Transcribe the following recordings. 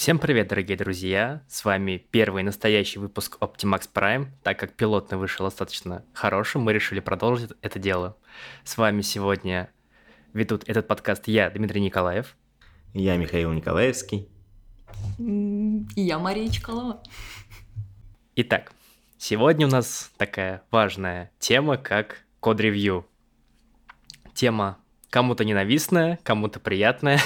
Всем привет, дорогие друзья! С вами первый настоящий выпуск Optimax Prime. Так как пилотный вышел достаточно хорошим, мы решили продолжить это дело. С вами сегодня ведут этот подкаст я, Дмитрий Николаев. Я Михаил Николаевский. И я Мария Чкалова. Итак, сегодня у нас такая важная тема, как код-ревью. Тема кому-то ненавистная, кому-то приятная.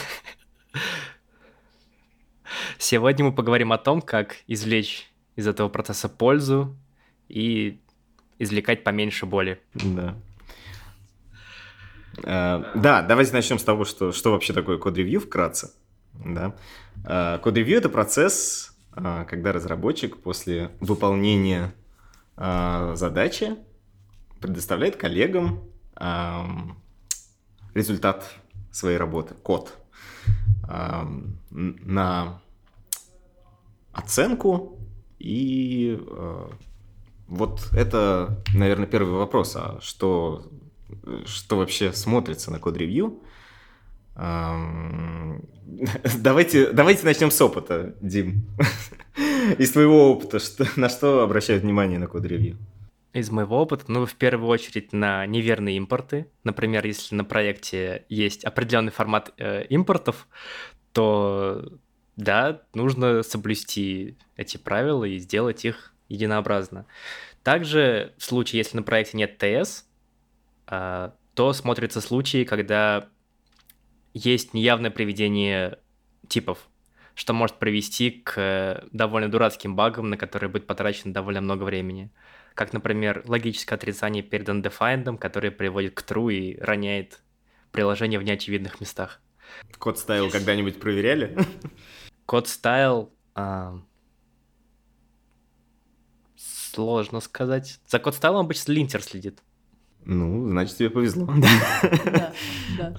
Сегодня мы поговорим о том, как извлечь из этого процесса пользу и извлекать поменьше боли. Да. Uh, да, давайте начнем с того, что, что вообще такое код-ревью вкратце. Да. Uh, код-ревью — это процесс, uh, когда разработчик после выполнения задачи предоставляет коллегам результат своей работы, код, на оценку. И вот это, наверное, первый вопрос. А что, что вообще смотрится на код-ревью? Давайте, давайте начнем с опыта, Дим. Из твоего опыта, что, на что обращают внимание на код-ревью? Из моего опыта, ну, в первую очередь на неверные импорты. Например, если на проекте есть определенный формат э, импортов, то да, нужно соблюсти эти правила и сделать их единообразно. Также в случае, если на проекте нет ТС, а, то смотрятся случаи, когда есть неявное приведение типов, что может привести к довольно дурацким багам, на которые будет потрачено довольно много времени. Как, например, логическое отрицание перед undefined, которое приводит к true и роняет приложение в неочевидных местах. Код ставил когда-нибудь проверяли? Код стайл... А... Сложно сказать. За код стайлом обычно линтер следит. Ну, значит, тебе повезло. Да, да.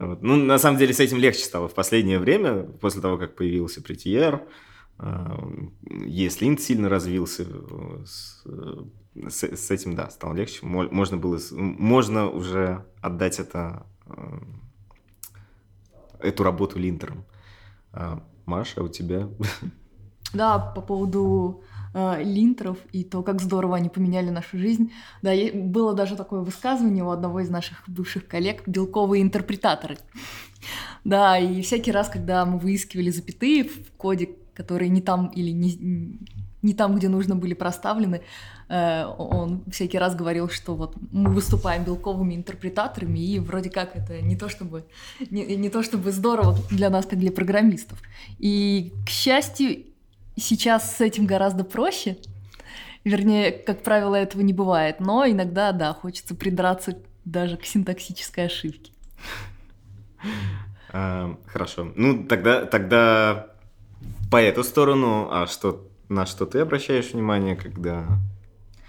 Вот. Ну, на самом деле, с этим легче стало в последнее время, после того, как появился Prettier, ESLint сильно развился, с, с, с этим, да, стало легче. Можно было, можно уже отдать это, а, эту работу линтерам. А, Маша, у тебя? Да, по поводу э, линтеров и то, как здорово они поменяли нашу жизнь. Да, было даже такое высказывание у одного из наших бывших коллег «белковые интерпретаторы». Да, и всякий раз, когда мы выискивали запятые в коде, которые не там или не, не там, где нужно были проставлены, э, он всякий раз говорил, что вот мы выступаем белковыми интерпретаторами, и вроде как это не то чтобы не, не то чтобы здорово для нас, как для программистов. И, к счастью, сейчас с этим гораздо проще. Вернее, как правило, этого не бывает, но иногда, да, хочется придраться даже к синтаксической ошибке. А, хорошо. Ну, тогда, тогда по эту сторону, а что на что ты обращаешь внимание, когда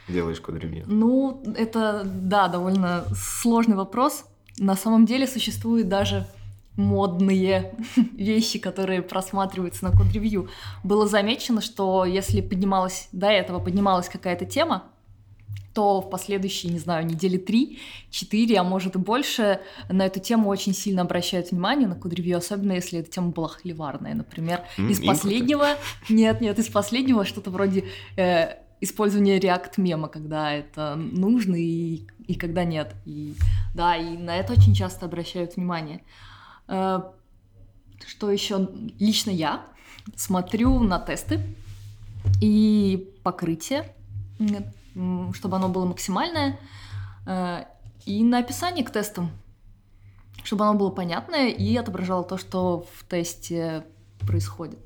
делаешь код-ревью? Ну, это, да, довольно сложный вопрос. На самом деле существуют даже модные вещи, которые просматриваются на код-ревью. Было замечено, что если поднималась, до этого поднималась какая-то тема, то в последующие, не знаю, недели три, четыре, а может и больше, на эту тему очень сильно обращают внимание на код-ревью, особенно если эта тема была холиварная. Например, mm, из последнего... Нет, нет, из последнего что-то вроде э, использования React мема, когда это нужно и, и когда нет. И, да, и на это очень часто обращают внимание. Э, что еще? Лично я смотрю на тесты и покрытие чтобы оно было максимальное, э, и на описание к тестам, чтобы оно было понятное и отображало то, что в тесте происходит.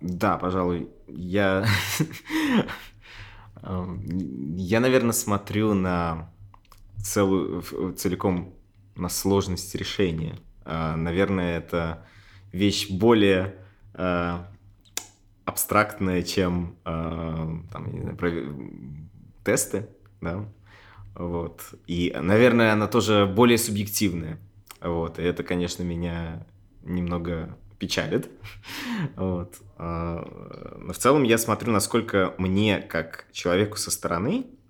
Да, пожалуй, я... Эм, я, наверное, смотрю на целую, целиком на сложность решения. Э, наверное, это вещь более э, абстрактное, чем э, там, не знаю, тесты, да, вот. И, наверное, она тоже более субъективная, вот. И это, конечно, меня немного печалит. Вот. А, но в целом я смотрю, насколько мне, как человеку со стороны, а,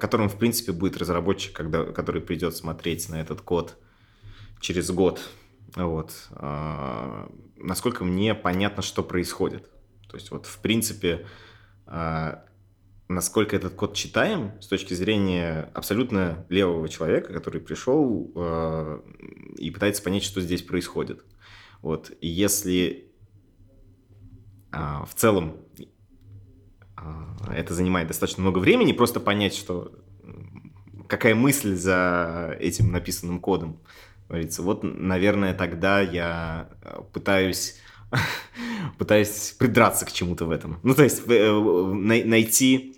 которым, в принципе, будет разработчик, когда, который придет смотреть на этот код через год, вот, а, насколько мне понятно, что происходит. То есть вот, в принципе, насколько этот код читаем с точки зрения абсолютно левого человека, который пришел э, и пытается понять, что здесь происходит. Вот. И если э, в целом это занимает достаточно много времени, просто понять, что какая мысль за этим написанным кодом, говорится, вот, наверное, тогда я пытаюсь пытаюсь придраться к чему-то в этом. Ну, то есть э, найти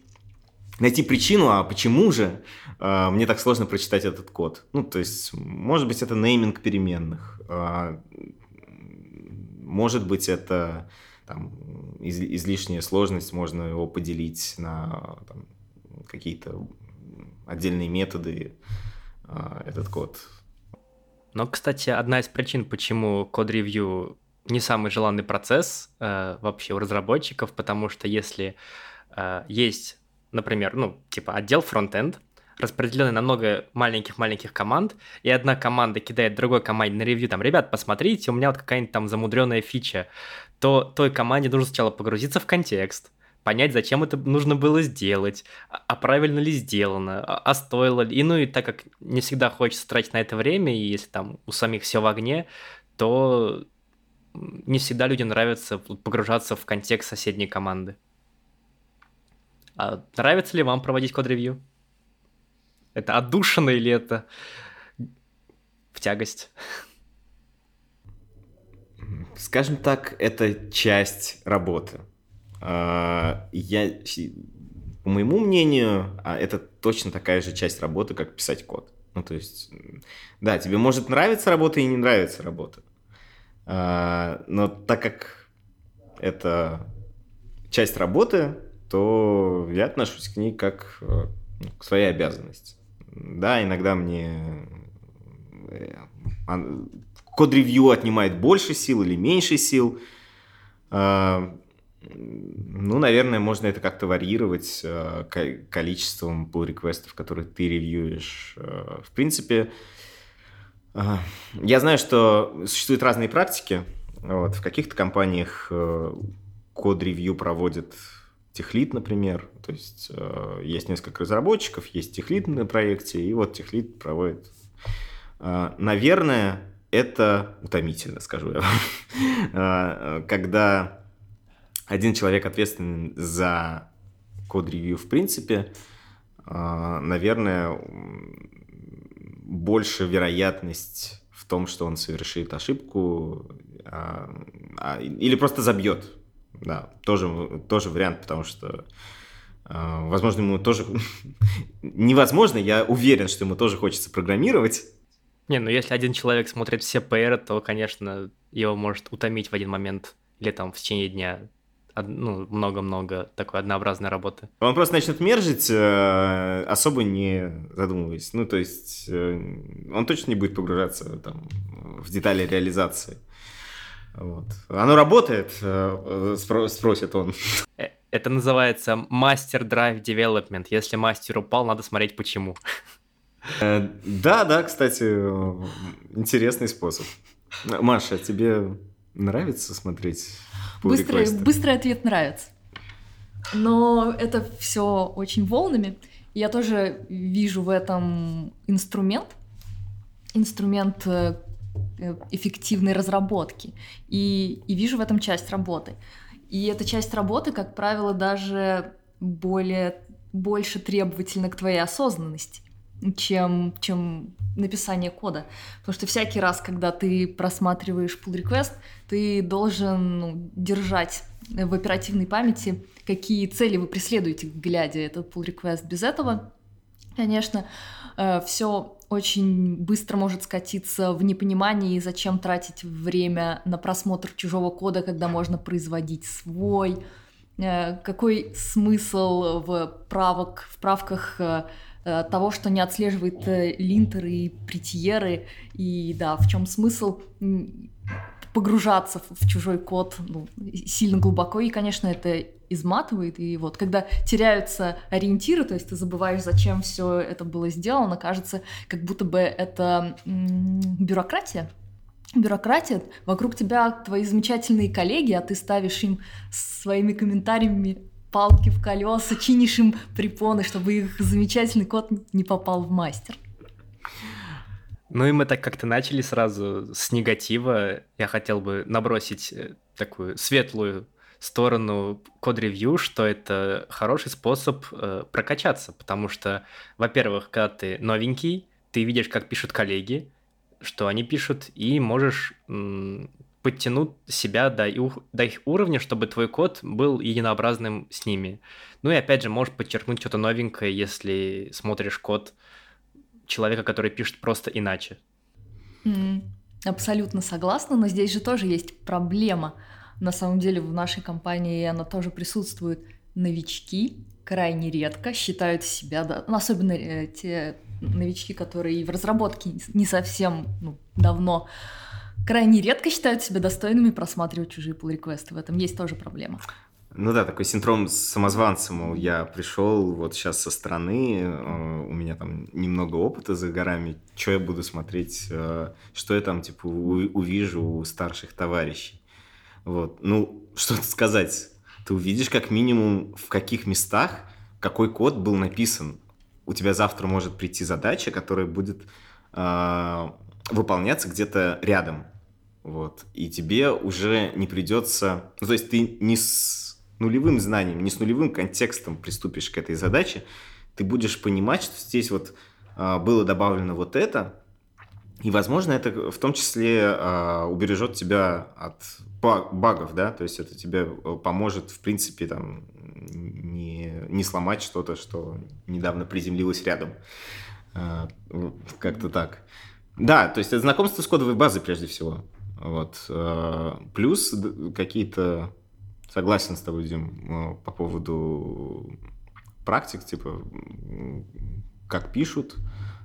найти причину, а почему же э, мне так сложно прочитать этот код. Ну, то есть, может быть, это нейминг переменных, э, может быть, это там, из, излишняя сложность, можно его поделить на там, какие-то отдельные методы, э, этот код. Но, кстати, одна из причин, почему код-ревью не самый желанный процесс э, вообще у разработчиков, потому что если э, есть например, ну, типа отдел фронтенд, распределенный на много маленьких-маленьких команд, и одна команда кидает другой команде на ревью, там, ребят, посмотрите, у меня вот какая-нибудь там замудренная фича, то той команде нужно сначала погрузиться в контекст, понять, зачем это нужно было сделать, а, а правильно ли сделано, а, а стоило ли. И ну и так как не всегда хочется тратить на это время, и если там у самих все в огне, то не всегда людям нравится погружаться в контекст соседней команды. А нравится ли вам проводить код-ревью? Это отдушина или это в тягость? Скажем так, это часть работы. А, я, по моему мнению, а, это точно такая же часть работы, как писать код. Ну, то есть, да, тебе может нравиться работа и не нравится работа. А, но так как это часть работы, то я отношусь к ней как э, к своей обязанности. Да, иногда мне э, код-ревью отнимает больше сил или меньше сил. А, ну, наверное, можно это как-то варьировать э, количеством pull реквестов которые ты ревьюешь. В принципе, я знаю, что существуют разные практики. Вот, в каких-то компаниях код-ревью проводят техлит, например. То есть э, есть несколько разработчиков, есть техлит на проекте, и вот техлит проводит. Э, наверное, это утомительно, скажу я вам. Э, когда один человек ответственен за код-ревью в принципе, э, наверное, больше вероятность в том, что он совершит ошибку а, а, или просто забьет да, тоже, тоже вариант, потому что, возможно, ему тоже... Невозможно, я уверен, что ему тоже хочется программировать. Не, ну если один человек смотрит все PR, то, конечно, его может утомить в один момент или там в течение дня ну, много-много такой однообразной работы. Он просто начнет мержить, э, особо не задумываясь. Ну, то есть, э, он точно не будет погружаться там, в детали реализации. Вот. Оно работает, э, спросит он. Это называется мастер драйв development. Если мастер упал, надо смотреть почему. Э, да, да, кстати, интересный способ. Маша, тебе нравится смотреть? Быстрый, быстрый ответ нравится. Но это все очень волнами. Я тоже вижу в этом инструмент. Инструмент Э, эффективной разработки. И, и вижу в этом часть работы. И эта часть работы, как правило, даже более, больше требовательна к твоей осознанности, чем, чем написание кода. Потому что всякий раз, когда ты просматриваешь pull request, ты должен ну, держать в оперативной памяти, какие цели вы преследуете, глядя этот pull request. Без этого, конечно, э, все очень быстро может скатиться в непонимание, и зачем тратить время на просмотр чужого кода, когда можно производить свой. Э, какой смысл в, правок, в правках э, того, что не отслеживает линтеры и притьеры, и да, в чем смысл? погружаться в, чужой код ну, сильно глубоко, и, конечно, это изматывает, и вот когда теряются ориентиры, то есть ты забываешь, зачем все это было сделано, кажется, как будто бы это бюрократия, бюрократия, вокруг тебя твои замечательные коллеги, а ты ставишь им своими комментариями палки в колеса, чинишь им препоны, чтобы их замечательный код не попал в мастер. Ну и мы так как-то начали сразу с негатива. Я хотел бы набросить э, такую светлую сторону код-ревью, что это хороший способ э, прокачаться, потому что, во-первых, когда ты новенький, ты видишь, как пишут коллеги, что они пишут, и можешь подтянуть себя до их, до их уровня, чтобы твой код был единообразным с ними. Ну и опять же, можешь подчеркнуть что-то новенькое, если смотришь код человека, который пишет просто иначе. Mm, абсолютно согласна, но здесь же тоже есть проблема. На самом деле в нашей компании она тоже присутствует. Новички крайне редко считают себя, да, ну, особенно э, те новички, которые в разработке не совсем ну, давно, крайне редко считают себя достойными просматривать чужие pull реквесты В этом есть тоже проблема. Ну да, такой синдром самозванца, мол, я пришел вот сейчас со стороны, э, у меня там немного опыта за горами, что я буду смотреть, э, что я там, типа, увижу у старших товарищей. Вот, ну, что тут сказать, ты увидишь как минимум в каких местах какой код был написан. У тебя завтра может прийти задача, которая будет э, выполняться где-то рядом. Вот. И тебе уже не придется... Ну, то есть ты не с нулевым знанием, не с нулевым контекстом приступишь к этой задаче, ты будешь понимать, что здесь вот а, было добавлено вот это, и, возможно, это в том числе а, убережет тебя от багов, да, то есть это тебе э, поможет, в принципе, там, не, не сломать что-то, что недавно приземлилось рядом. А, как-то так. Да, то есть это знакомство с кодовой базой прежде всего. Вот. Плюс какие-то Согласен с тобой, Дим, по поводу практик, типа, как пишут.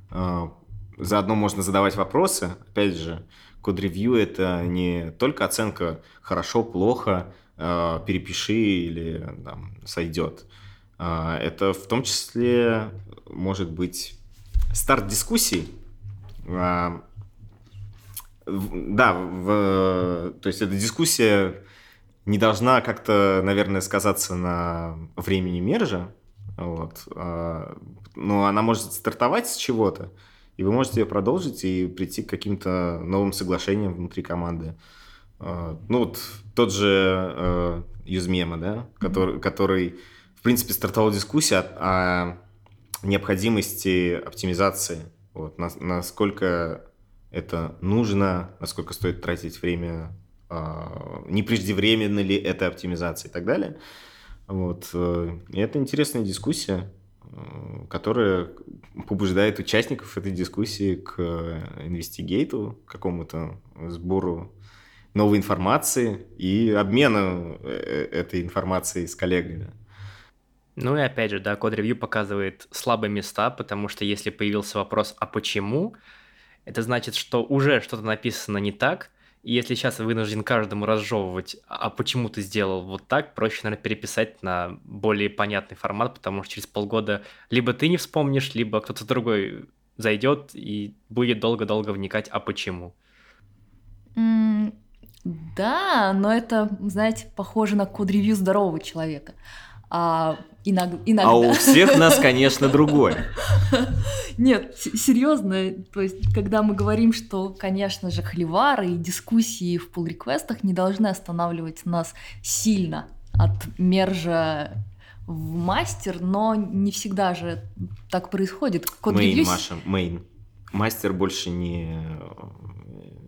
А, заодно можно задавать вопросы. Опять же, код-ревью — это не только оценка хорошо, плохо, перепиши или там, сойдет. Это в том числе может быть старт дискуссий. Да, в, то есть это дискуссия не должна как-то, наверное, сказаться на времени мержа, вот. А, но она может стартовать с чего-то, и вы можете ее продолжить и прийти к каким-то новым соглашениям внутри команды. А, ну вот тот же Юзмема, да, который, mm-hmm. который, в принципе, стартовал дискуссия о необходимости оптимизации, вот, насколько это нужно, насколько стоит тратить время а, не преждевременно ли это оптимизация и так далее. Вот. Э, и это интересная дискуссия, э, которая побуждает участников этой дискуссии к инвестигейту, к какому-то сбору новой информации и обмену э, этой информацией с коллегами. Ну и опять же, да, код-ревью показывает слабые места, потому что если появился вопрос «а почему?», это значит, что уже что-то написано не так, и если сейчас вынужден каждому разжевывать, а почему ты сделал вот так, проще, наверное, переписать на более понятный формат, потому что через полгода либо ты не вспомнишь, либо кто-то другой зайдет и будет долго-долго вникать, а почему. Mm, да, но это, знаете, похоже на код-ревью здорового человека. А, иногда, иногда... а у всех нас, конечно, другое. Нет, серьезно, то есть, когда мы говорим, что, конечно же, холивары и дискуссии в pull реквестах не должны останавливать нас сильно от мержа в мастер, но не всегда же так происходит. Код main, Маша, main. Master больше не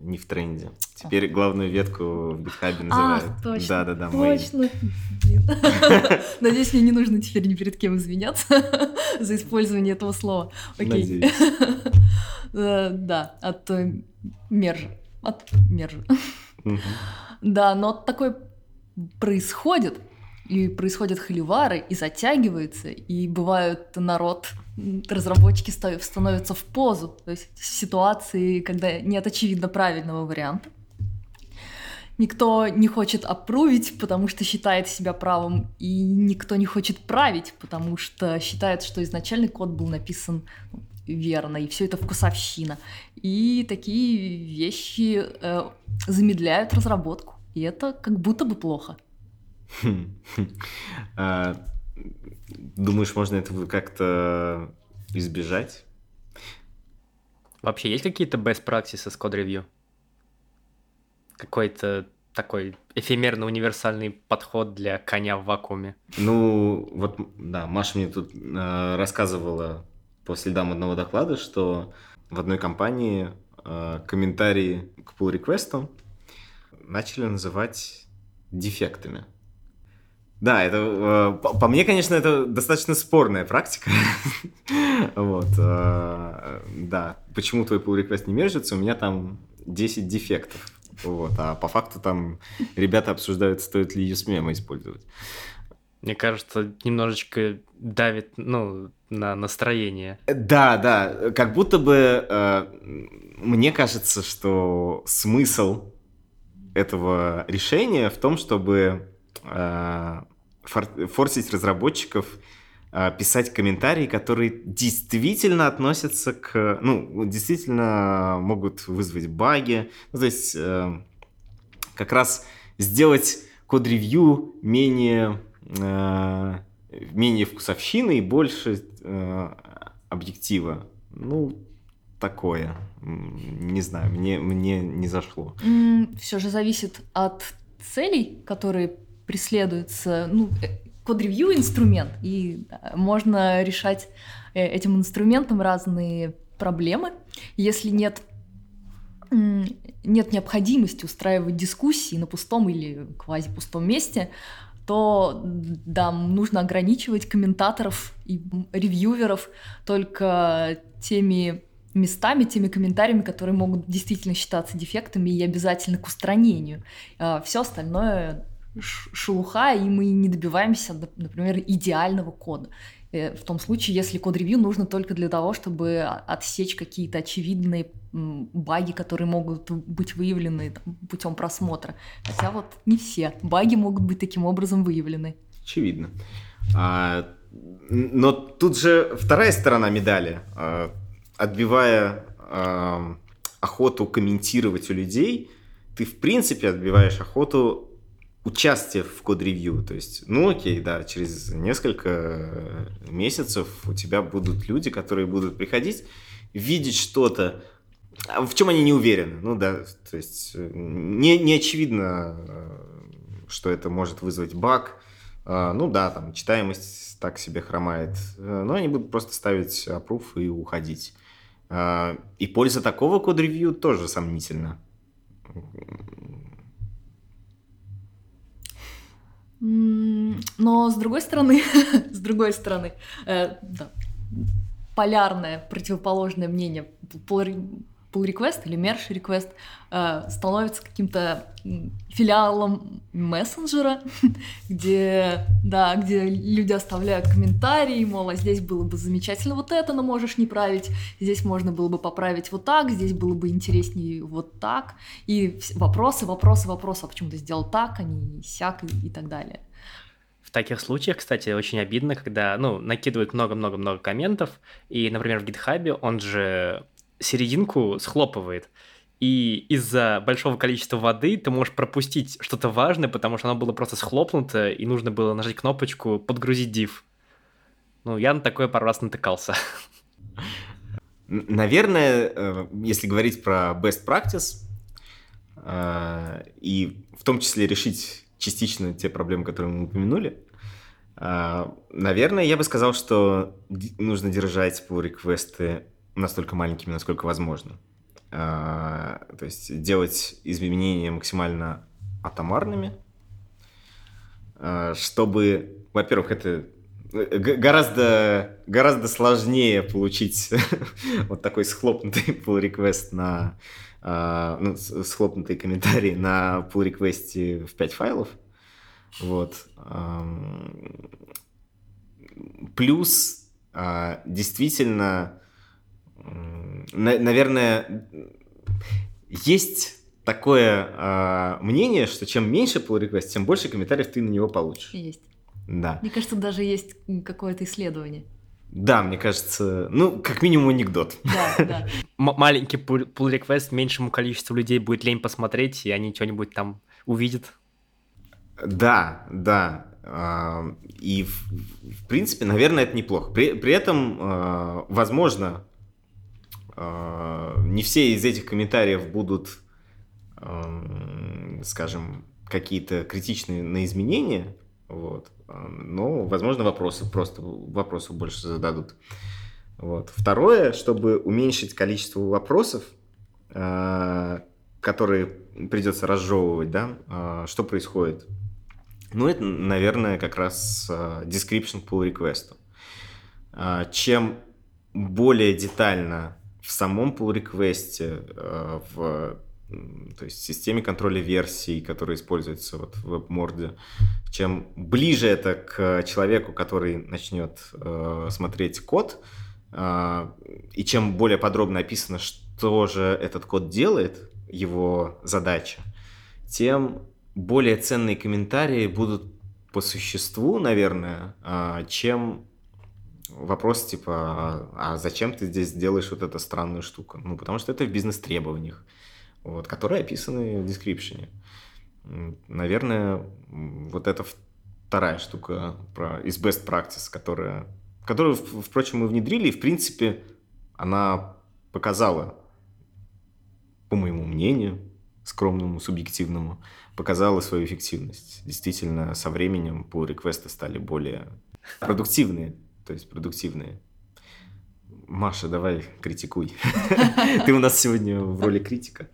не в тренде. Теперь главную ветку в GitHub е называют. Ах, точно. Да, да, да. Точно. Надеюсь, мне не нужно теперь ни перед кем извиняться за использование этого слова. Окей. Э, да, от э, merge а. От merge а. Да, но такое происходит, и происходят холивары, и затягивается, и бывают народ, разработчики становятся в позу, то есть в ситуации, когда нет очевидно правильного варианта. Никто не хочет опрувить, потому что считает себя правым, и никто не хочет править, потому что считает, что изначальный код был написан верно, и все это вкусовщина. И такие вещи э, замедляют разработку, и это как будто бы плохо. А, думаешь, можно этого как-то избежать? Вообще есть какие-то best practices с код-ревью? Какой-то такой эфемерно универсальный подход для коня в вакууме? Ну, вот, да, Маша мне тут э, рассказывала по следам одного доклада, что в одной компании э, комментарии к pull реквесту начали называть дефектами. Да, это э, по, по мне, конечно, это достаточно спорная практика. вот, э, да. Почему твой pull request не мержится? У меня там 10 дефектов. Вот, а по факту там ребята обсуждают, стоит ли USMemo использовать. Мне кажется, немножечко давит, ну, на настроение. Да, да, как будто бы э, мне кажется, что смысл этого решения в том, чтобы э, форсить разработчиков э, писать комментарии, которые действительно относятся к, ну, действительно могут вызвать баги. Ну, то есть э, как раз сделать код-ревью менее, менее вкусовщины и больше объектива. Ну, такое. Не знаю, мне, мне не зашло. Все же зависит от целей, которые преследуются. Ну, э, код-ревью инструмент, и можно решать э, этим инструментом разные проблемы. Если нет нет необходимости устраивать дискуссии на пустом или квази-пустом месте, то да, нужно ограничивать комментаторов и ревьюверов только теми местами, теми комментариями, которые могут действительно считаться дефектами и обязательно к устранению. А, Все остальное шелуха, и мы не добиваемся, например, идеального кода. Э, в том случае, если код-ревью нужно только для того, чтобы отсечь какие-то очевидные баги, которые могут быть выявлены путем просмотра. Хотя вот не все баги могут быть таким образом выявлены. Очевидно. А, но тут же вторая сторона медали. А, отбивая э, охоту комментировать у людей, ты в принципе отбиваешь охоту участия в код-ревью. То есть, ну окей, да, через несколько месяцев у тебя будут люди, которые будут приходить, видеть что-то, в чем они не уверены. Ну да, то есть не, не очевидно, что это может вызвать баг. А, ну да, там читаемость так себе хромает. Но они будут просто ставить approve и уходить. А, и польза такого код-ревью тоже сомнительна. Но с другой стороны, с другой стороны, э, да, полярное, противоположное мнение pull request или merge request э, становится каким-то филиалом мессенджера, где, да, где люди оставляют комментарии, мол, а здесь было бы замечательно вот это, но можешь не править, здесь можно было бы поправить вот так, здесь было бы интереснее вот так, и вопросы, вопросы, вопросы, а почему ты сделал так, а не сяк? и, и так далее. В таких случаях, кстати, очень обидно, когда, ну, накидывают много-много-много комментов, и, например, в GitHub он же серединку схлопывает. И из-за большого количества воды ты можешь пропустить что-то важное, потому что оно было просто схлопнуто, и нужно было нажать кнопочку «Подгрузить div». Ну, я на такое пару раз натыкался. Наверное, э, если говорить про best practice, э, и в том числе решить частично те проблемы, которые мы упомянули, э, наверное, я бы сказал, что нужно держать pull реквесты настолько маленькими, насколько возможно. А, то есть делать изменения максимально атомарными, а, чтобы, во-первых, это э, гораздо, гораздо сложнее получить вот такой схлопнутый pull request на а, ну, схлопнутый комментарий на pull request в 5 файлов. Вот. Плюс действительно наверное, есть такое э, мнение, что чем меньше pull request, тем больше комментариев ты на него получишь. Есть. Да. Мне кажется, даже есть какое-то исследование. Да, мне кажется, ну, как минимум анекдот. Да, да. маленький pull request меньшему количеству людей будет лень посмотреть, и они что-нибудь там увидят. Да, да. А, и, в, в принципе, наверное, это неплохо. При, при этом, а, возможно, не все из этих комментариев будут Эм, скажем, какие-то критичные на изменения, вот, но, возможно, вопросы, просто вопросов больше зададут. Вот. Второе, чтобы уменьшить количество вопросов, э, которые придется разжевывать, да, э, что происходит. Ну, это, наверное, как раз э, description pull request. Чем более детально в самом pull request, в то есть системе контроля версий, которая используется вот в WebMord, чем ближе это к человеку, который начнет э, смотреть код, э, и чем более подробно описано, что же этот код делает, его задача, тем более ценные комментарии будут по существу, наверное, э, чем вопрос типа, а, а зачем ты здесь делаешь вот эту странную штуку? Ну, потому что это в бизнес-требованиях вот, которые описаны в description. Наверное, вот это вторая штука про, из best practice, которая, которую, впрочем, мы внедрили, и, в принципе, она показала, по моему мнению, скромному, субъективному, показала свою эффективность. Действительно, со временем по реквесты стали более продуктивные, то есть продуктивные. Маша, давай критикуй. Ты у нас сегодня в роли критика.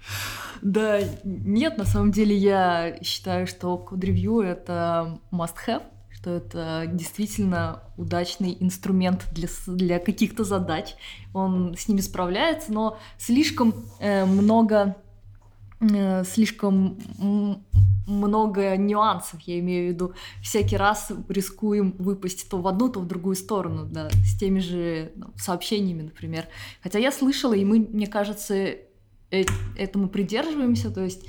Да, нет, на самом деле я считаю, что Review — это must-have, что это действительно удачный инструмент для, для каких-то задач. Он с ними справляется, но слишком э, много слишком много нюансов, я имею в виду. Всякий раз рискуем выпасть то в одну, то в другую сторону, да, с теми же ну, сообщениями, например. Хотя я слышала, и мы, мне кажется, э этому придерживаемся, то есть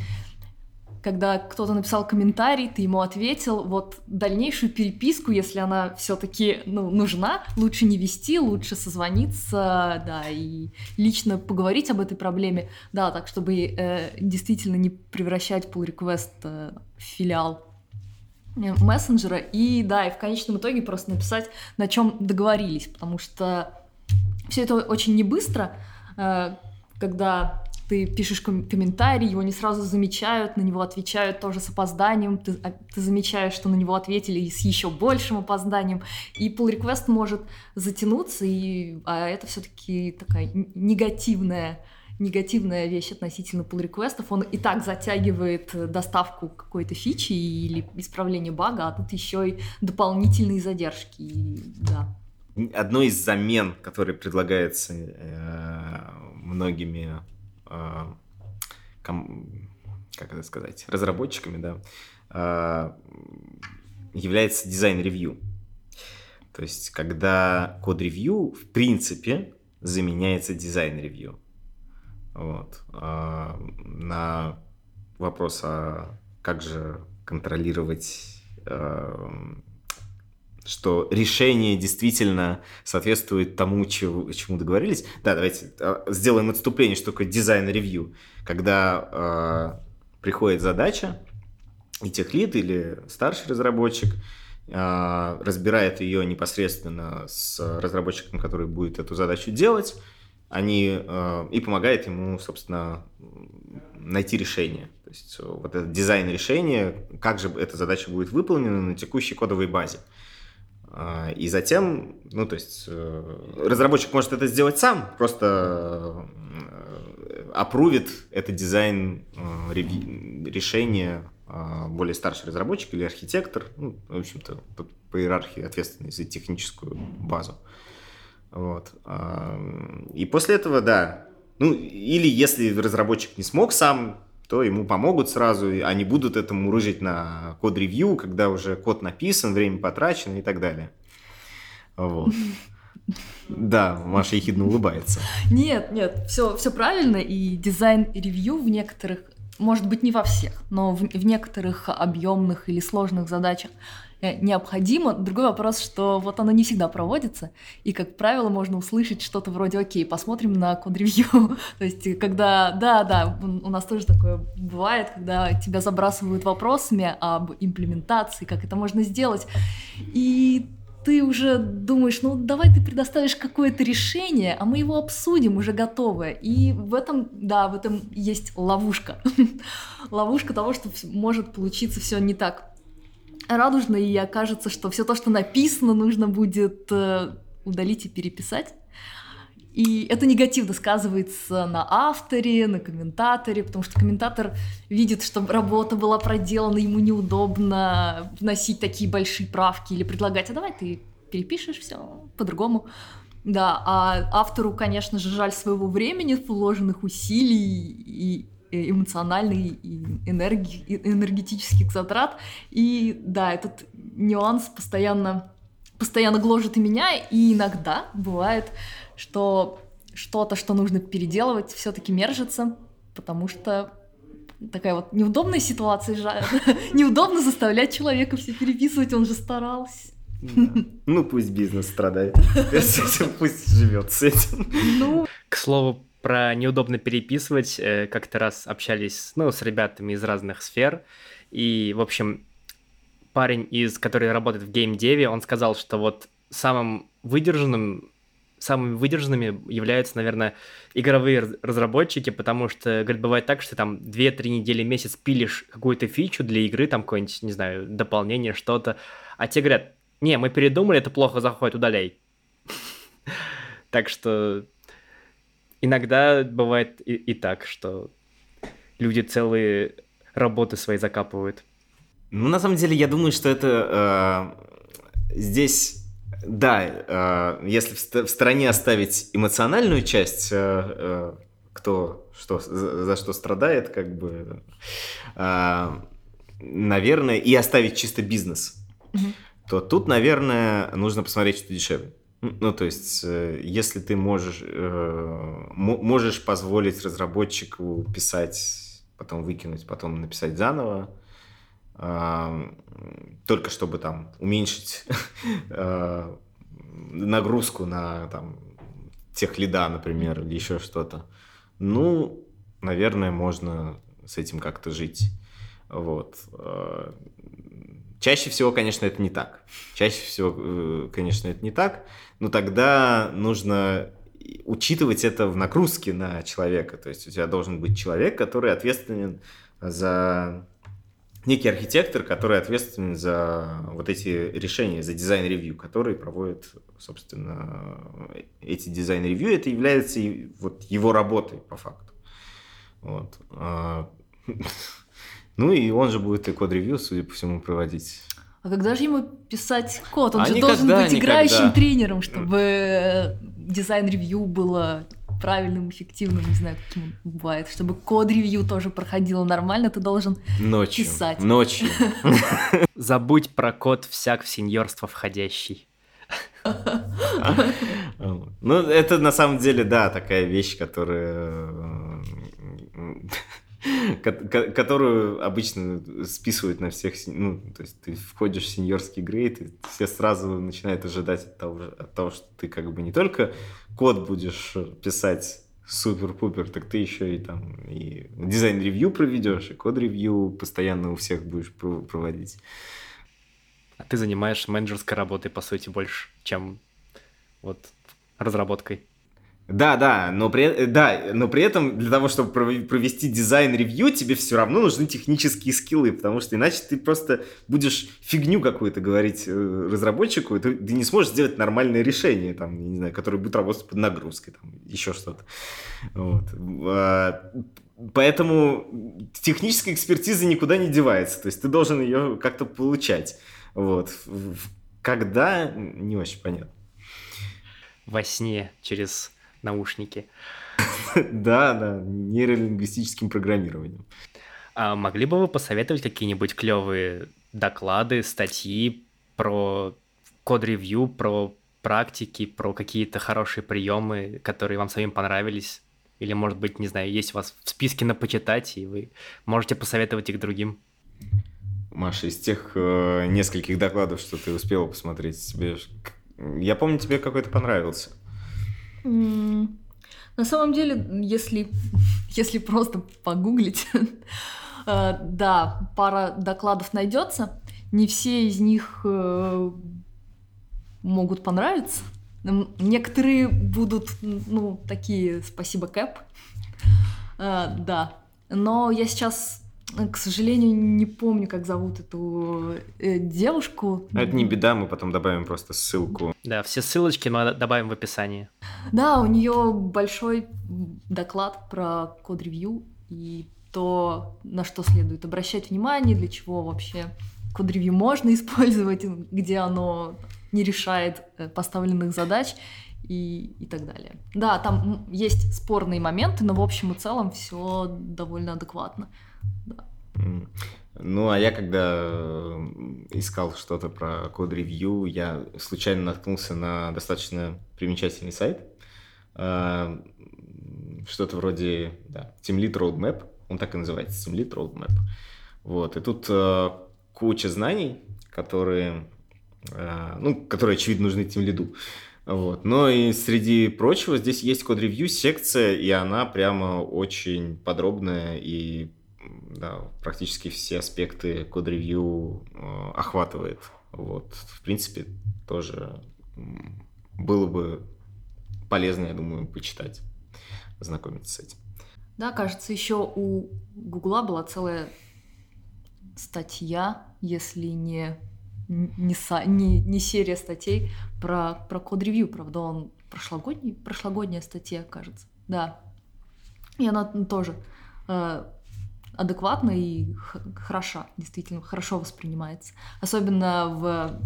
когда кто-то написал комментарий, ты ему ответил, вот дальнейшую переписку, если она все-таки ну, нужна, лучше не вести, лучше созвониться, да, и лично поговорить об этой проблеме, да, так чтобы э, действительно не превращать pull request э, в филиал э, мессенджера. И да, и в конечном итоге просто написать, на чем договорились, потому что все это очень не быстро, э, когда ты пишешь ком- комментарий, его не сразу замечают, на него отвечают тоже с опозданием, ты, а, ты замечаешь, что на него ответили с еще большим опозданием, и pull request может затянуться, и, а это все-таки такая негативная негативная вещь относительно pull реквестов он и так затягивает доставку какой-то фичи или исправление бага, а тут еще и дополнительные задержки, и, да. Одной из замен, которая предлагается э, многими а, как это сказать, разработчиками, да, а, является design review. То есть, когда code review, в принципе, заменяется design review. Вот. А, на вопрос, а как же контролировать что решение действительно соответствует тому, чему, чему договорились. Да, давайте а, сделаем отступление, что такое design review. Когда э, приходит задача, и tech lead или старший разработчик э, разбирает ее непосредственно с разработчиком, который будет эту задачу делать, они, э, и помогает ему, собственно, найти решение. То есть вот это дизайн решения, как же эта задача будет выполнена на текущей кодовой базе. И затем, ну, то есть, э, разработчик может это сделать сам, просто э, опрувит это дизайн э, решение а, более старший разработчик или архитектор, ну, в общем-то, по, по иерархии ответственный за техническую базу. Вот. А, и после этого, да, ну, или если разработчик не смог сам то ему помогут сразу, а не будут этому рыжить на код-ревью, когда уже код написан, время потрачено и так далее. Вот. Да, Маша ехидно улыбается. Нет, нет, все, все правильно, и design review в некоторых может быть, не во всех, но в, в некоторых объемных или сложных задачах необходимо. Другой вопрос, что вот оно не всегда проводится, и, как правило, можно услышать что-то вроде «Окей, посмотрим на code review». То есть, когда... Да, да, у нас тоже такое бывает, когда тебя забрасывают вопросами об имплементации, как это можно сделать, и ты уже думаешь, ну давай ты предоставишь какое-то решение, а мы его обсудим уже готовое. И в этом, да, в этом есть ловушка. ловушка того, что может получиться все не так радужно, и окажется, что все то, что написано, нужно будет э, удалить и переписать. И это негативно сказывается на авторе, на комментаторе, потому что комментатор видит, что работа была проделана, ему неудобно вносить такие большие правки или предлагать, а давай ты перепишешь все по-другому. Да, а автору, конечно же, жаль своего времени, вложенных усилий и эмоциональных и энерги, энергетических затрат. И да, этот нюанс постоянно, постоянно гложет и меня, и иногда бывает, что что-то, что нужно переделывать, все-таки мержится, потому что такая вот неудобная ситуация, неудобно заставлять человека все переписывать, он же старался. Ну, пусть бизнес страдает. Пусть живет с этим. Ну. К слову, про неудобно переписывать. Э, как-то раз общались ну, с ребятами из разных сфер. И, в общем, парень, из, который работает в геймдеве, он сказал, что вот самым выдержанным самыми выдержанными являются, наверное, игровые разработчики, потому что, говорит, бывает так, что там 2-3 недели, месяц пилишь какую-то фичу для игры, там какое-нибудь, не знаю, дополнение, что-то, а те говорят, не, мы передумали, это плохо заходит, удаляй. Так что иногда бывает и, и так, что люди целые работы свои закапывают. Ну, на самом деле, я думаю, что это э, здесь да, э, если в стороне оставить эмоциональную часть, э, э, кто что, за что страдает, как бы, наверное, и оставить чисто бизнес, угу. то тут, наверное, нужно посмотреть, что дешевле. Ну, то есть, если ты можешь, можешь позволить разработчику писать, потом выкинуть, потом написать заново, только чтобы там уменьшить э, нагрузку на там тех лида, например, или еще что-то. Ну, наверное, можно с этим как-то жить. Вот. Чаще всего, конечно, это не так. Чаще всего, э, конечно, это не так. Но тогда нужно учитывать это в нагрузке на человека. То есть у тебя должен быть человек, который ответственен за некий архитектор, который ответственен за вот эти решения, за design review, который проводит, собственно, эти дизайн-ревью. Это является вот его работой по факту. Вот. Ну и он же будет и код-ревью, судя по всему, проводить. А когда же ему писать код? Он а же никогда, должен быть играющим никогда. тренером, чтобы дизайн-ревью было правильным, эффективным, не знаю, каким он бывает, чтобы код-ревью тоже проходило нормально, ты должен ночью, писать. Ночью. Забудь про код всяк в сеньорство входящий. Ну, это на самом деле, да, такая вещь, которая которую обычно списывают на всех, ну, то есть ты входишь в сеньорский грейд, и все сразу начинают ожидать от того, от того, что ты как бы не только код будешь писать супер-пупер, так ты еще и там и дизайн-ревью проведешь, и код-ревью постоянно у всех будешь проводить. А ты занимаешь менеджерской работой, по сути, больше, чем вот разработкой. Да, да, но при, да, но при этом для того, чтобы провести дизайн-ревью, тебе все равно нужны технические скиллы, потому что иначе ты просто будешь фигню какую-то говорить э, разработчику, и ты, ты не сможешь сделать нормальное решение, там, не знаю, которое будет работать под нагрузкой, там, еще что-то. Вот. А, поэтому техническая экспертиза никуда не девается, то есть ты должен ее как-то получать. Вот. Когда, не очень понятно. Во сне через наушники. Да, да, нейролингвистическим программированием. А могли бы вы посоветовать какие-нибудь клевые доклады, статьи про код-ревью, про практики, про какие-то хорошие приемы, которые вам самим понравились? Или, может быть, не знаю, есть у вас в списке на почитать, и вы можете посоветовать их другим. Маша, из тех э, нескольких докладов, что ты успела посмотреть, тебе... Я помню, тебе какой-то понравился. На самом деле, если, если просто погуглить, э, да, пара докладов найдется. Не все из них э, могут понравиться. Некоторые будут, ну, такие, спасибо, Кэп. Э, да. Но я сейчас к сожалению, не помню, как зовут эту э, девушку. Это не беда, мы потом добавим просто ссылку. Да, все ссылочки мы добавим в описании. Да, у нее большой доклад про код-ревью и то, на что следует обращать внимание, для чего вообще код-ревью можно использовать, где оно не решает э, поставленных задач и, и так далее. Да, там есть спорные моменты, но в общем и целом все довольно адекватно. Ну, а я когда э, искал что-то про код-ревью, я случайно наткнулся на достаточно примечательный сайт. Э, что-то вроде, да, Teamlead Roadmap. Он так и называется, Teamlead Roadmap. Вот, и тут э, куча знаний, которые, ну, которые, очевидно, нужны Teamlead. Вот. Но и среди прочего здесь есть код-ревью секция, и она прямо очень подробная и да, практически все аспекты код-ревью э, охватывает. Вот, в принципе, тоже было бы полезно, я думаю, почитать, знакомиться с этим. Да, кажется, еще у Гугла была целая статья, если не, не, не, не серия статей про, про код-ревью. Правда, он прошлогодний, прошлогодняя статья, кажется. Да. И она тоже э, адекватна и хороша, действительно, хорошо воспринимается. Особенно в,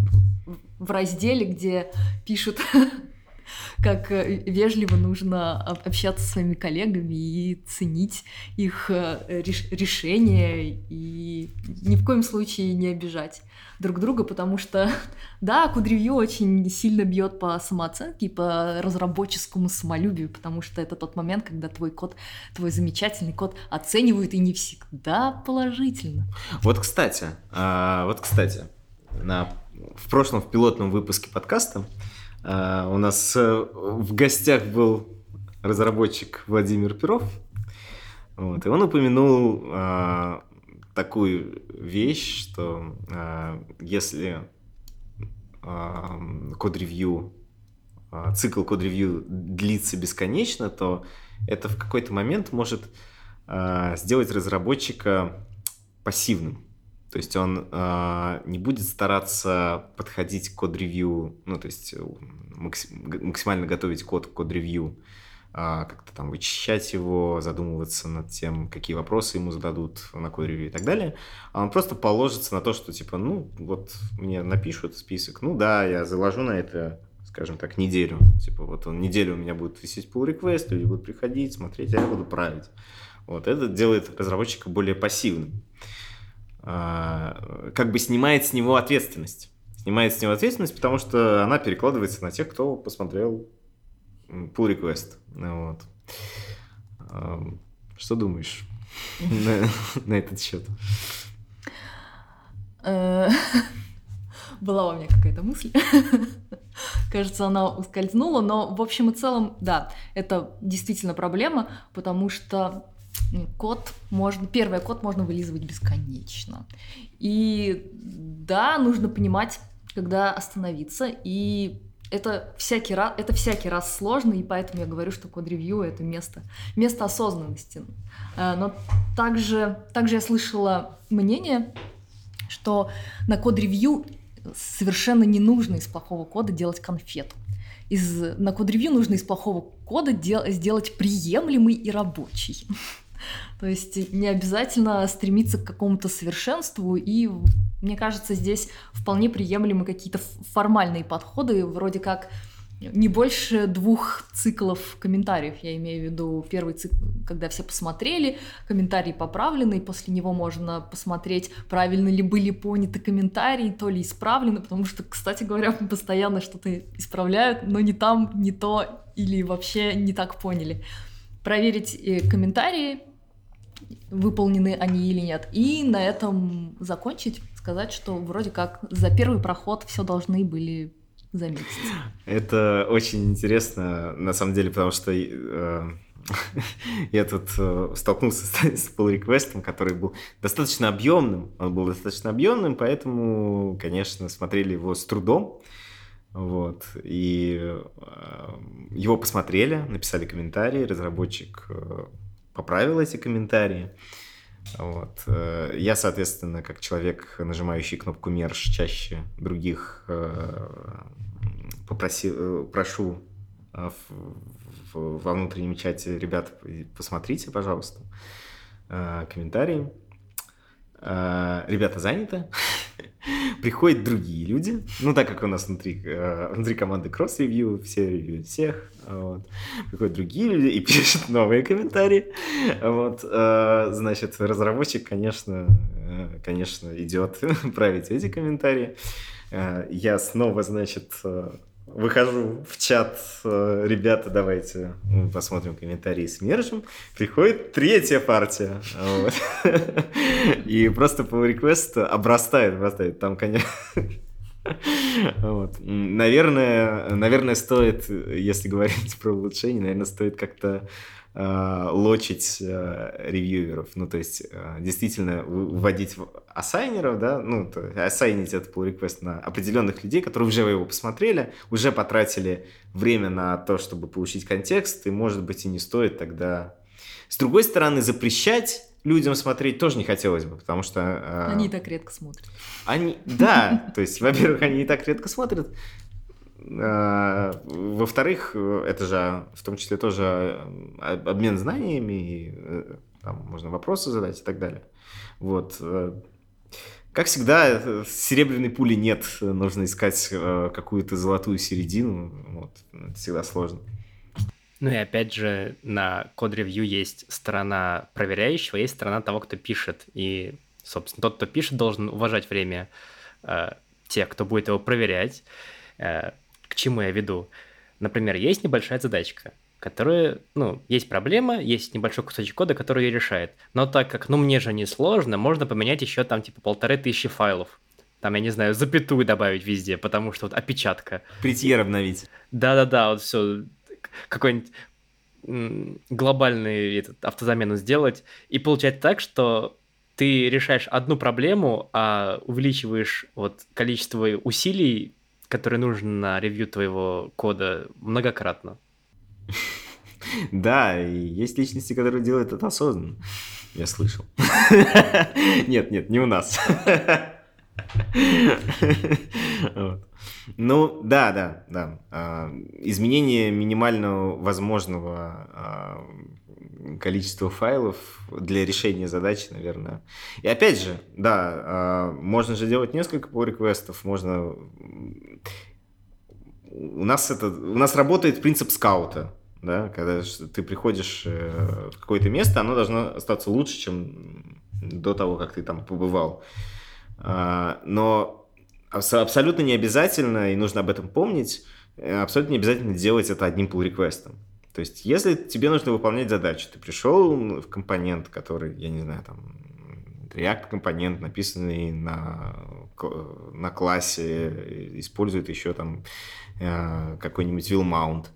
в разделе, где пишут, как э, вежливо нужно общаться со своими коллегами и ценить их э, решения и ни в коем случае не обижать друг друга, потому что, да, код-ревью очень сильно бьет по самооценке и по разработческому самолюбию, потому что это тот момент, когда твой код, твой замечательный код оценивают и не всегда положительно. Вот, кстати, а, вот, кстати, на, в прошлом, в пилотном выпуске подкаста а, у нас э, в гостях был разработчик Владимир Перов, вот, и он упомянул а, такую вещь, что э, если код-ревью, цикл код-ревью длится бесконечно, то это в какой-то момент может сделать разработчика пассивным. То есть он э, не будет стараться подходить к код-ревью, ну, то есть максимально готовить код к код-ревью а, как-то там вычищать его, задумываться над тем, какие вопросы ему зададут на код-ревью и так далее. А он просто положится на то, что типа, ну, вот мне напишут список, ну да, я заложу на это, скажем так, неделю. Типа вот он неделю у меня будет висеть pull request, люди будут приходить, смотреть, а я буду править. Вот это делает разработчика более пассивным. А, как бы снимает с него ответственность. Снимает с него ответственность, потому что она перекладывается на тех, кто посмотрел pull request. Вот. Что думаешь на, этот счет? Э, была у меня какая-то мысль. Кажется, она ускользнула, но в общем и целом, да, это действительно проблема, потому что код можно, первый код можно вылизывать бесконечно. И да, нужно понимать, когда остановиться и это всякий раз, это всякий раз сложно, и поэтому я говорю, что код-ревью — это место, место осознанности. Э, но также, также я слышала мнение, что на код-ревью совершенно не нужно из плохого кода делать конфету. Из, на код-ревью нужно из плохого кода дел, сделать приемлемый и рабочий. То есть не обязательно стремиться к какому-то совершенству, и мне кажется, здесь вполне приемлемы какие-то формальные подходы, вроде как не больше двух циклов комментариев. Я имею в виду первый цикл, когда все посмотрели, комментарий поправленный, после него можно посмотреть, правильно ли были поняты комментарии, то ли исправлены, потому что, кстати говоря, постоянно что-то исправляют, но не там, не то, или вообще не так поняли. проверить э, комментарии, выполнены они или нет, и на этом закончить, сказать, что вроде как за первый проход все должны были заметить. Это очень интересно, на самом деле, потому что э, я тут э, столкнулся с, с pull реквестом который был достаточно объемным. Он был достаточно объемным, поэтому, конечно, смотрели его с трудом. Вот. И э, его посмотрели, написали комментарии, разработчик поправил эти комментарии. Вот. Э, я, соответственно, как человек, нажимающий кнопку мерж чаще других, э, попросил, э, прошу во внутреннем чате, ребят, посмотрите, пожалуйста, комментарии. Ребята заняты. Приходят другие люди. Ну, так как у нас внутри, внутри команды кросс-ревью, все ревьюют всех, вот. Приходят другие люди и пишут новые комментарии. Вот. Э, значит, разработчик, конечно, э, конечно, идет править эти комментарии. Э, я снова, значит, выхожу в чат, ребята, давайте посмотрим комментарии с Мержем. Приходит третья партия. Вот. И просто по request обрастает, обрастает. Там, конечно, вот. Наверное, наверное, стоит, если говорить про улучшение, наверное, стоит как-то э, лочить э, ревьюеров. Ну, то есть, э, действительно, вводить ассайнеров, да, ну, то, ассайнить этот pull request на определенных людей, которые уже его посмотрели, уже потратили время на то, чтобы получить контекст, и, может быть, и не стоит тогда... С другой стороны, запрещать людям смотреть тоже не хотелось бы, потому что... Э, они и так редко смотрят. Они, да, то есть, во-первых, они и так редко смотрят, во-вторых, это же в том числе тоже э, обмен знаниями, и, э, там можно вопросы задать и так далее. Вот. Э, как всегда, серебряной пули нет, нужно искать какую-то золотую середину, вот, это всегда сложно. Ну и опять же, на код-ревью есть сторона проверяющего, есть сторона того, кто пишет. И, собственно, тот, кто пишет, должен уважать время э, тех, кто будет его проверять. Э, чему я веду? Например, есть небольшая задачка, которая, ну, есть проблема, есть небольшой кусочек кода, который ее решает. Но так как, ну, мне же не сложно, можно поменять еще там, типа, полторы тысячи файлов. Там, я не знаю, запятую добавить везде, потому что вот опечатка. Прийти и обновить. Да-да-да, вот все какой-нибудь глобальный этот автозамену сделать, и получать так, что ты решаешь одну проблему, а увеличиваешь вот количество усилий, которые нужны на ревью твоего кода многократно. Да, и есть личности, которые делают это осознанно. Я слышал. Нет, нет, не у нас. Ну, да, да, да. А, изменение минимального возможного а, количества файлов для решения задачи, наверное. И опять же, да, а, можно же делать несколько pull реквестов можно... У нас, это, у нас работает принцип скаута, да, когда ты приходишь э, в какое-то место, оно должно остаться лучше, чем до того, как ты там побывал. Но абсолютно не обязательно, и нужно об этом помнить, э, абсолютно не обязательно делать это одним pull реквестом То есть, если тебе нужно выполнять задачу, ты пришел в компонент, который, я не знаю, там, React компонент, написанный на, на классе, использует еще там э, какой-нибудь will mount.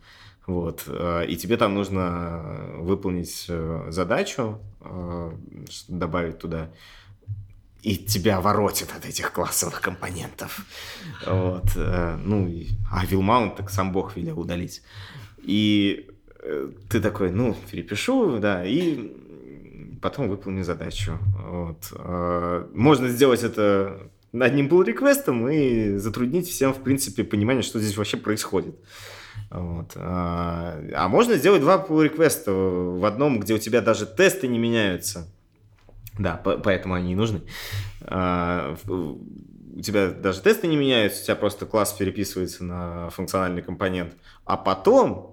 Вот. Э, и тебе там нужно выполнить задачу, добавить туда и тебя воротит от этих классовых компонентов. Вот. Э, ну, а Вилмаунт так сам бог велел удалить. И э, ты такой, ну, перепишу, да, и потом выполню задачу. Вот. Э, можно сделать это одним pull реквестом и затруднить всем, в принципе, понимание, что здесь вообще происходит. Вот. А можно сделать два pull реквеста в одном, где у тебя даже тесты не меняются. Да, поэтому они и нужны. А, у тебя даже тесты не меняются, у тебя просто класс переписывается на функциональный компонент, а потом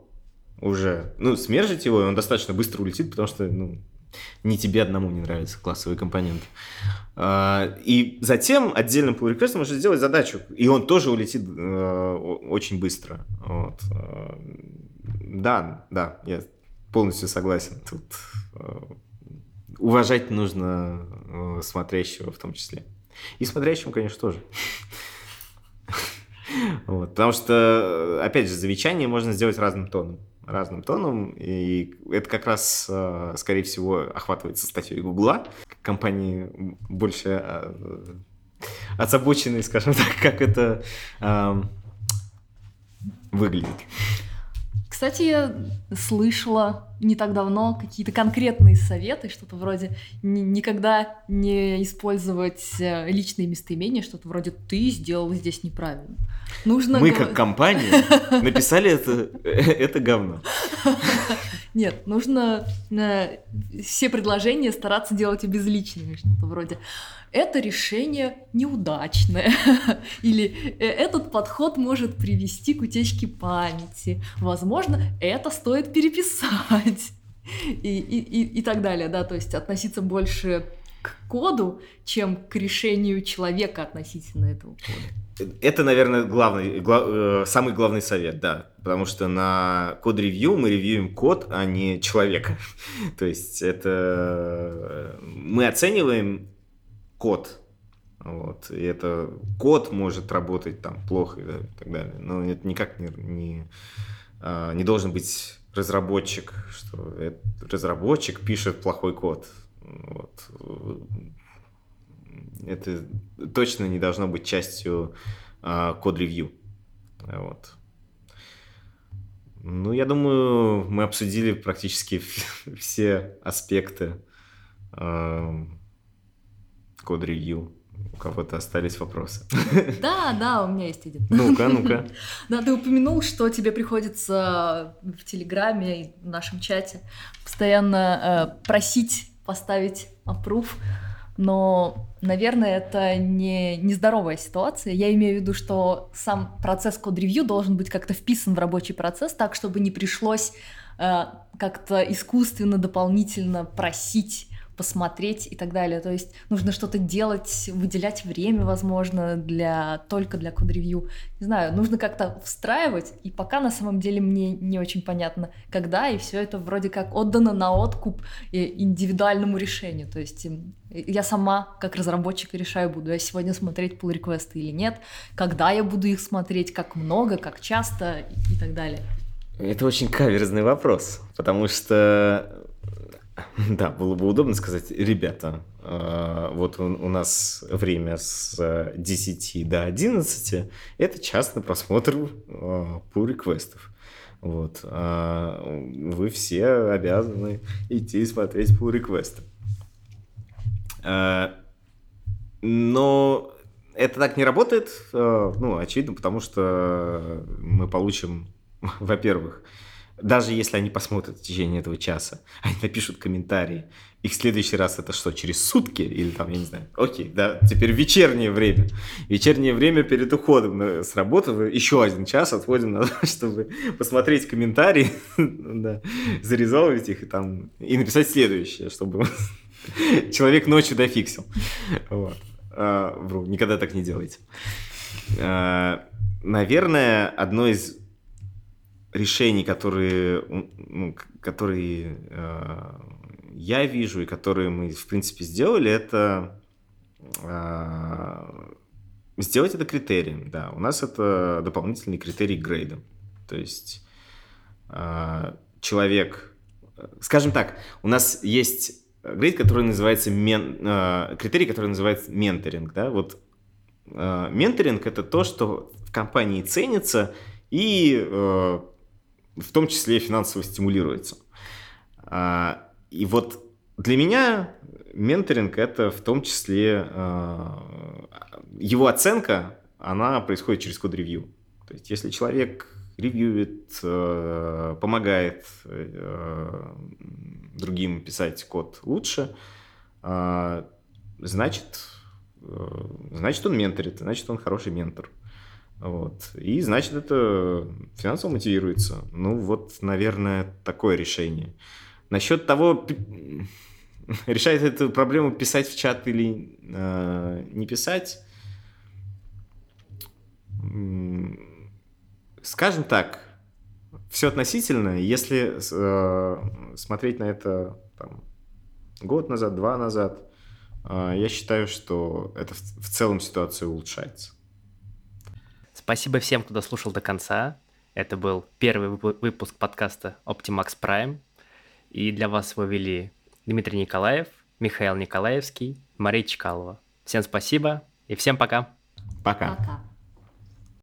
уже, ну, смержить его, и он достаточно быстро улетит, потому что, ну, не тебе одному не нравится классовый компонент. А, и затем отдельным pull request можно сделать задачу, и он тоже улетит э, очень быстро. Вот. А, да, да, я полностью согласен. Тут э, уважать нужно э, смотрящего в том числе. И смотрящим, конечно, тоже. Вот, потому что, опять же, замечание можно сделать разным тоном. Разным тоном, и это как раз, э, скорее всего, охватывается статьей Гугла. Компании больше э, озабоченные, скажем так, как это э, выглядит. Кстати, я слышала не так давно какие-то конкретные советы, что-то вроде никогда не использовать э, личные местоимения, что-то вроде «ты сделал здесь неправильно». Нужно Мы, как компания, написали это, это говно. Нет, нужно э, все предложения стараться делать обезличенными, что-то вроде. Это решение неудачное, или «Э, этот подход может привести к утечке памяти, возможно, это стоит переписать, и, и, и, и так далее, да, то есть относиться больше к коду, чем к решению человека относительно этого кода. Это, наверное, главный, глав, э, самый главный совет, да, потому что на код-ревью мы ревьюем код, а не человека. То есть это э, мы оцениваем код. Вот. И это код может работать там плохо и так далее. Но это никак не, не, а, не должен быть разработчик, что разработчик пишет плохой код. Вот. Это точно не должно быть частью а, код-ревью. Вот. Ну, я думаю, мы обсудили практически все аспекты э, код-ревью. У кого-то остались вопросы. Да, да, у меня есть один. Ну-ка, ну-ка. Да, ты упомянул, что тебе приходится в Телеграме и в нашем чате постоянно э, просить поставить approve, но, наверное, это не нездоровая ситуация. Я имею в виду, что сам процесс код-ревью должен быть как-то вписан в рабочий процесс так, чтобы не пришлось э, как-то искусственно дополнительно просить посмотреть и так далее. То есть нужно что-то делать, выделять время, возможно, для только для код-ревью. Не знаю, нужно как-то встраивать, и пока на самом деле мне не очень понятно, когда, и все это вроде как отдано на откуп индивидуальному решению. То есть я сама, как разработчик, решаю, буду я сегодня смотреть pull реквесты или нет, когда я буду их смотреть, как много, как часто и так далее. Это очень каверзный вопрос, потому что Да, было бы удобно сказать, ребята, э, вот у нас время с 10 до 11, это частный просмотр pull э, реквестов. Вот. Вы все обязаны идти смотреть pull реквесты. Э, но это так не работает, ну, очевидно, потому что мы получим, во-первых, даже если они посмотрят в течение этого часа, они напишут комментарии, и в следующий раз это что, через сутки? Или там, я не знаю, окей, да, теперь вечернее время. Вечернее время перед уходом с работы еще один час отводим на то, чтобы посмотреть комментарии, да, зарезолвить их и там, и написать следующее, чтобы человек ночью дофиксил. Вот. А, вру, никогда так не делайте. А, наверное, одно из решений, которые, ну, которые э, я вижу и которые мы, в принципе, сделали, это э, сделать это критерием. Да, у нас это дополнительный критерий грейда. То есть э, человек, скажем так, у нас есть грейд, который называется мен, э, критерий, который называется менторинг. Да? Вот э, менторинг это то, что в компании ценится и э, в том числе финансово стимулируется. А, и вот для меня менторинг это в том числе а, его оценка, она происходит через код-ревью. То есть если человек ревьюет, а, помогает другим писать код лучше, значит, значит он менторит, значит он хороший ментор. Вот. И значит, это финансово мотивируется. Ну, вот, наверное, такое решение. Насчет того, решает эту проблему писать в чат или э, не писать, скажем так, все относительно. Если э, смотреть на это там, год назад, два назад, э, я считаю, что это в, в целом ситуация улучшается. Спасибо всем, кто дослушал до конца. Это был первый выпуск подкаста Optimax Prime. И для вас его вели Дмитрий Николаев, Михаил Николаевский, Мария Чкалова. Всем спасибо и всем пока. Пока. Пока.